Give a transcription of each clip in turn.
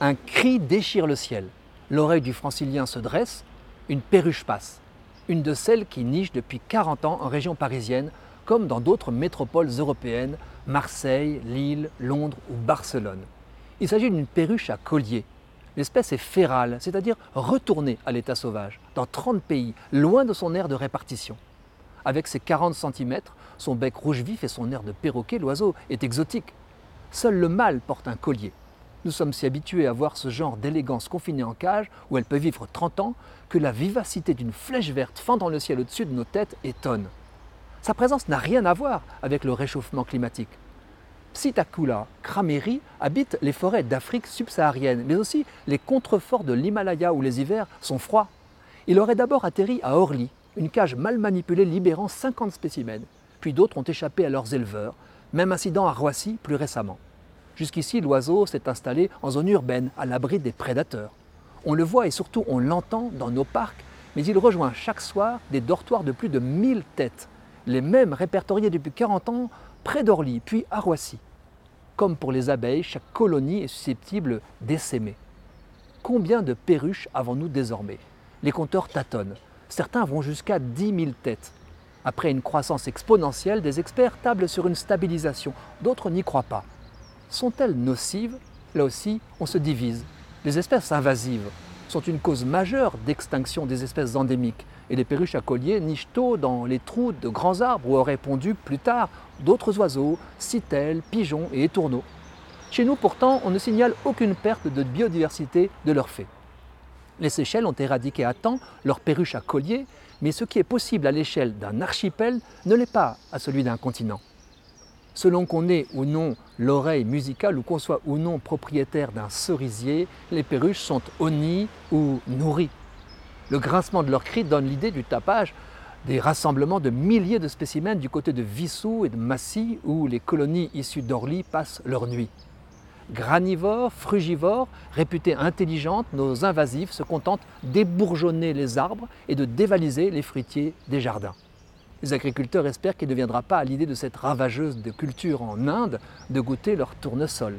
Un cri déchire le ciel. L'oreille du francilien se dresse, une perruche passe, une de celles qui nichent depuis 40 ans en région parisienne, comme dans d'autres métropoles européennes, Marseille, Lille, Londres ou Barcelone. Il s'agit d'une perruche à collier. L'espèce est férale, c'est-à-dire retournée à l'état sauvage, dans 30 pays, loin de son aire de répartition. Avec ses 40 cm, son bec rouge vif et son air de perroquet, l'oiseau est exotique. Seul le mâle porte un collier. Nous sommes si habitués à voir ce genre d'élégance confinée en cage, où elle peut vivre 30 ans, que la vivacité d'une flèche verte fendant le ciel au-dessus de nos têtes étonne. Sa présence n'a rien à voir avec le réchauffement climatique. Psittacula crameri habite les forêts d'Afrique subsaharienne, mais aussi les contreforts de l'Himalaya où les hivers sont froids. Il aurait d'abord atterri à Orly, une cage mal manipulée libérant 50 spécimens, puis d'autres ont échappé à leurs éleveurs, même incident à Roissy plus récemment. Jusqu'ici, l'oiseau s'est installé en zone urbaine, à l'abri des prédateurs. On le voit et surtout on l'entend dans nos parcs, mais il rejoint chaque soir des dortoirs de plus de 1000 têtes, les mêmes répertoriés depuis 40 ans près d'Orly, puis à Roissy. Comme pour les abeilles, chaque colonie est susceptible d'essaimer. Combien de perruches avons-nous désormais? Les compteurs tâtonnent. Certains vont jusqu'à 10 000 têtes. Après une croissance exponentielle, des experts tablent sur une stabilisation, d'autres n'y croient pas. Sont-elles nocives Là aussi, on se divise. Les espèces invasives sont une cause majeure d'extinction des espèces endémiques et les perruches à collier nichent tôt dans les trous de grands arbres où auraient pondu plus tard d'autres oiseaux, citelles, pigeons et étourneaux. Chez nous pourtant, on ne signale aucune perte de biodiversité de leur fait. Les Seychelles ont éradiqué à temps leurs perruches à collier, mais ce qui est possible à l'échelle d'un archipel ne l'est pas à celui d'un continent. Selon qu'on ait ou non l'oreille musicale ou qu'on soit ou non propriétaire d'un cerisier, les perruches sont honnies ou nourries. Le grincement de leurs cris donne l'idée du tapage des rassemblements de milliers de spécimens du côté de Vissou et de Massy où les colonies issues d'Orly passent leur nuit. Granivores, frugivores, réputés intelligentes, nos invasifs se contentent d'ébourgeonner les arbres et de dévaliser les fruitiers des jardins. Les agriculteurs espèrent qu'il ne viendra pas à l'idée de cette ravageuse de culture en Inde de goûter leur tournesol.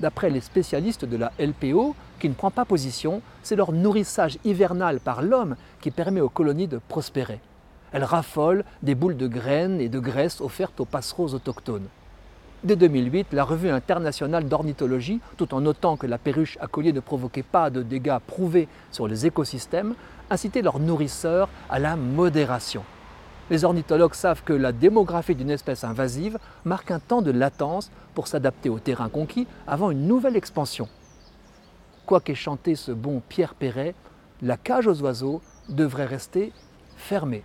D'après les spécialistes de la LPO, qui ne prend pas position, c'est leur nourrissage hivernal par l'homme qui permet aux colonies de prospérer. Elles raffolent des boules de graines et de graisse offertes aux passereaux autochtones. Dès 2008, la revue internationale d'ornithologie, tout en notant que la perruche à collier ne provoquait pas de dégâts prouvés sur les écosystèmes, incitait leurs nourrisseurs à la modération. Les ornithologues savent que la démographie d'une espèce invasive marque un temps de latence pour s'adapter au terrain conquis avant une nouvelle expansion. Quoi qu'ait chanté ce bon Pierre Perret, la cage aux oiseaux devrait rester fermée.